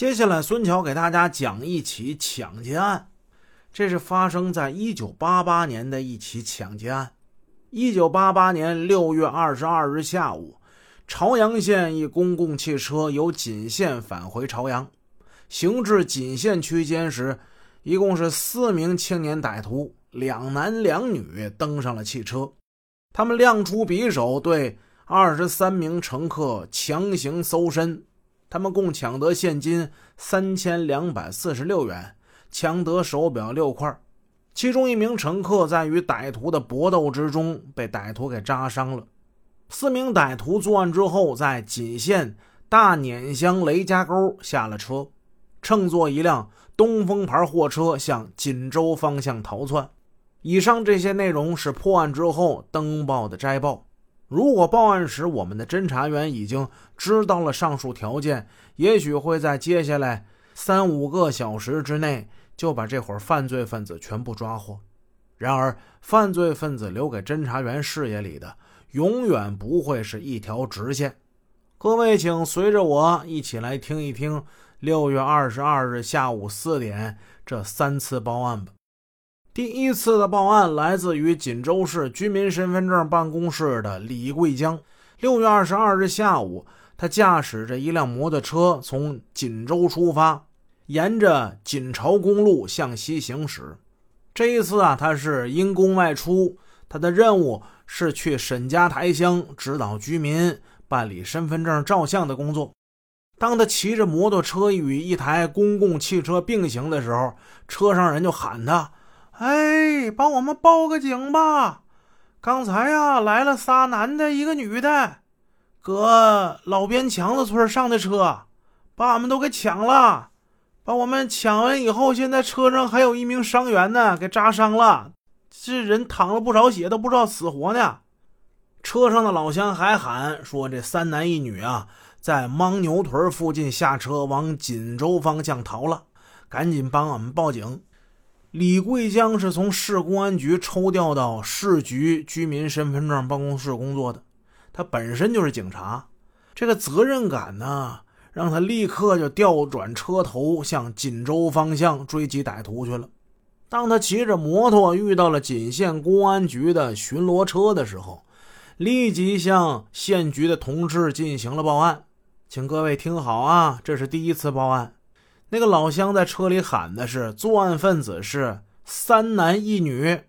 接下来，孙桥给大家讲一起抢劫案。这是发生在一九八八年的一起抢劫案。一九八八年六月二十二日下午，朝阳县一公共汽车由锦县返回朝阳，行至锦县区间时，一共是四名青年歹徒，两男两女登上了汽车，他们亮出匕首，对二十三名乘客强行搜身。他们共抢得现金三千两百四十六元，抢得手表六块。其中一名乘客在与歹徒的搏斗之中被歹徒给扎伤了。四名歹徒作案之后，在锦县大碾乡雷家沟下了车，乘坐一辆东风牌货车向锦州方向逃窜。以上这些内容是破案之后登报的摘报。如果报案时我们的侦查员已经知道了上述条件，也许会在接下来三五个小时之内就把这伙犯罪分子全部抓获。然而，犯罪分子留给侦查员视野里的永远不会是一条直线。各位，请随着我一起来听一听六月二十二日下午四点这三次报案吧。第一次的报案来自于锦州市居民身份证办公室的李桂江。六月二十二日下午，他驾驶着一辆摩托车从锦州出发，沿着锦朝公路向西行驶。这一次啊，他是因公外出，他的任务是去沈家台乡指导居民办理身份证照相的工作。当他骑着摩托车与一台公共汽车并行的时候，车上人就喊他。哎，帮我们报个警吧！刚才呀来了仨男的，一个女的，搁老边墙子村上的车，把俺们都给抢了。把我们抢完以后，现在车上还有一名伤员呢，给扎伤了，这人淌了不少血，都不知道死活呢。车上的老乡还喊说：“这三男一女啊，在牦牛屯附近下车，往锦州方向逃了，赶紧帮我们报警。”李桂江是从市公安局抽调到市局居民身份证办公室工作的，他本身就是警察，这个责任感呢，让他立刻就调转车头向锦州方向追击歹徒去了。当他骑着摩托遇到了锦县公安局的巡逻车的时候，立即向县局的同志进行了报案。请各位听好啊，这是第一次报案。那个老乡在车里喊的是作案分子是三男一女，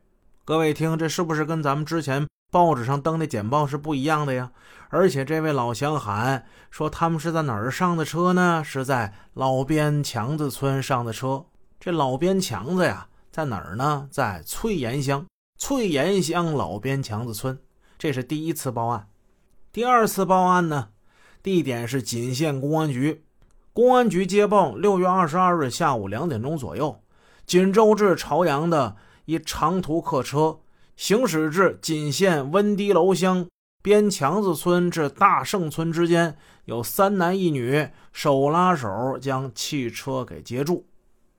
各位听，这是不是跟咱们之前报纸上登的简报是不一样的呀？而且这位老乡喊说他们是在哪儿上的车呢？是在老边强子村上的车。这老边强子呀，在哪儿呢？在翠岩乡。翠岩乡老边强子村，这是第一次报案。第二次报案呢，地点是锦县公安局。公安局接报：六月二十二日下午两点钟左右，锦州至朝阳的一长途客车行驶至锦县温堤楼乡边强子村至大胜村之间，有三男一女手拉手将汽车给截住。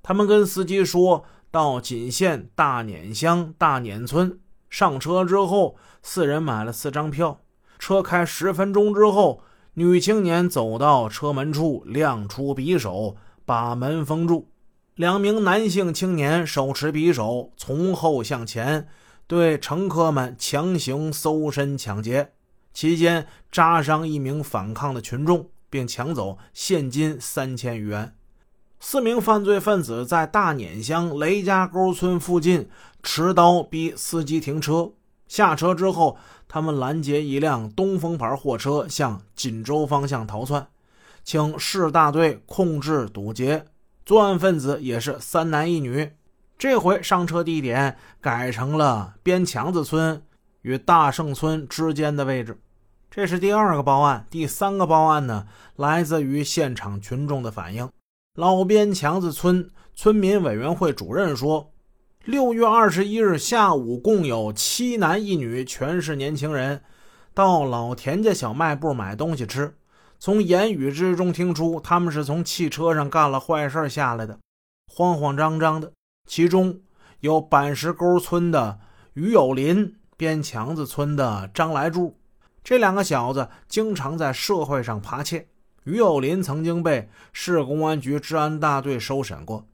他们跟司机说到锦县大碾乡大碾村，上车之后，四人买了四张票。车开十分钟之后。女青年走到车门处，亮出匕首，把门封住。两名男性青年手持匕首，从后向前，对乘客们强行搜身抢劫，期间扎伤一名反抗的群众，并抢走现金三千余元。四名犯罪分子在大碾乡雷家沟村附近持刀逼司机停车。下车之后，他们拦截一辆东风牌货车，向锦州方向逃窜，请市大队控制堵截。作案分子也是三男一女，这回上车地点改成了边墙子村与大胜村之间的位置。这是第二个报案。第三个报案呢，来自于现场群众的反映。老边墙子村村民委员会主任说。六月二十一日下午，共有七男一女，全是年轻人，到老田家小卖部买东西吃。从言语之中听出，他们是从汽车上干了坏事下来的，慌慌张张的。其中有板石沟村的于有林，边墙子村的张来柱，这两个小子经常在社会上扒窃，于有林曾经被市公安局治安大队收审过，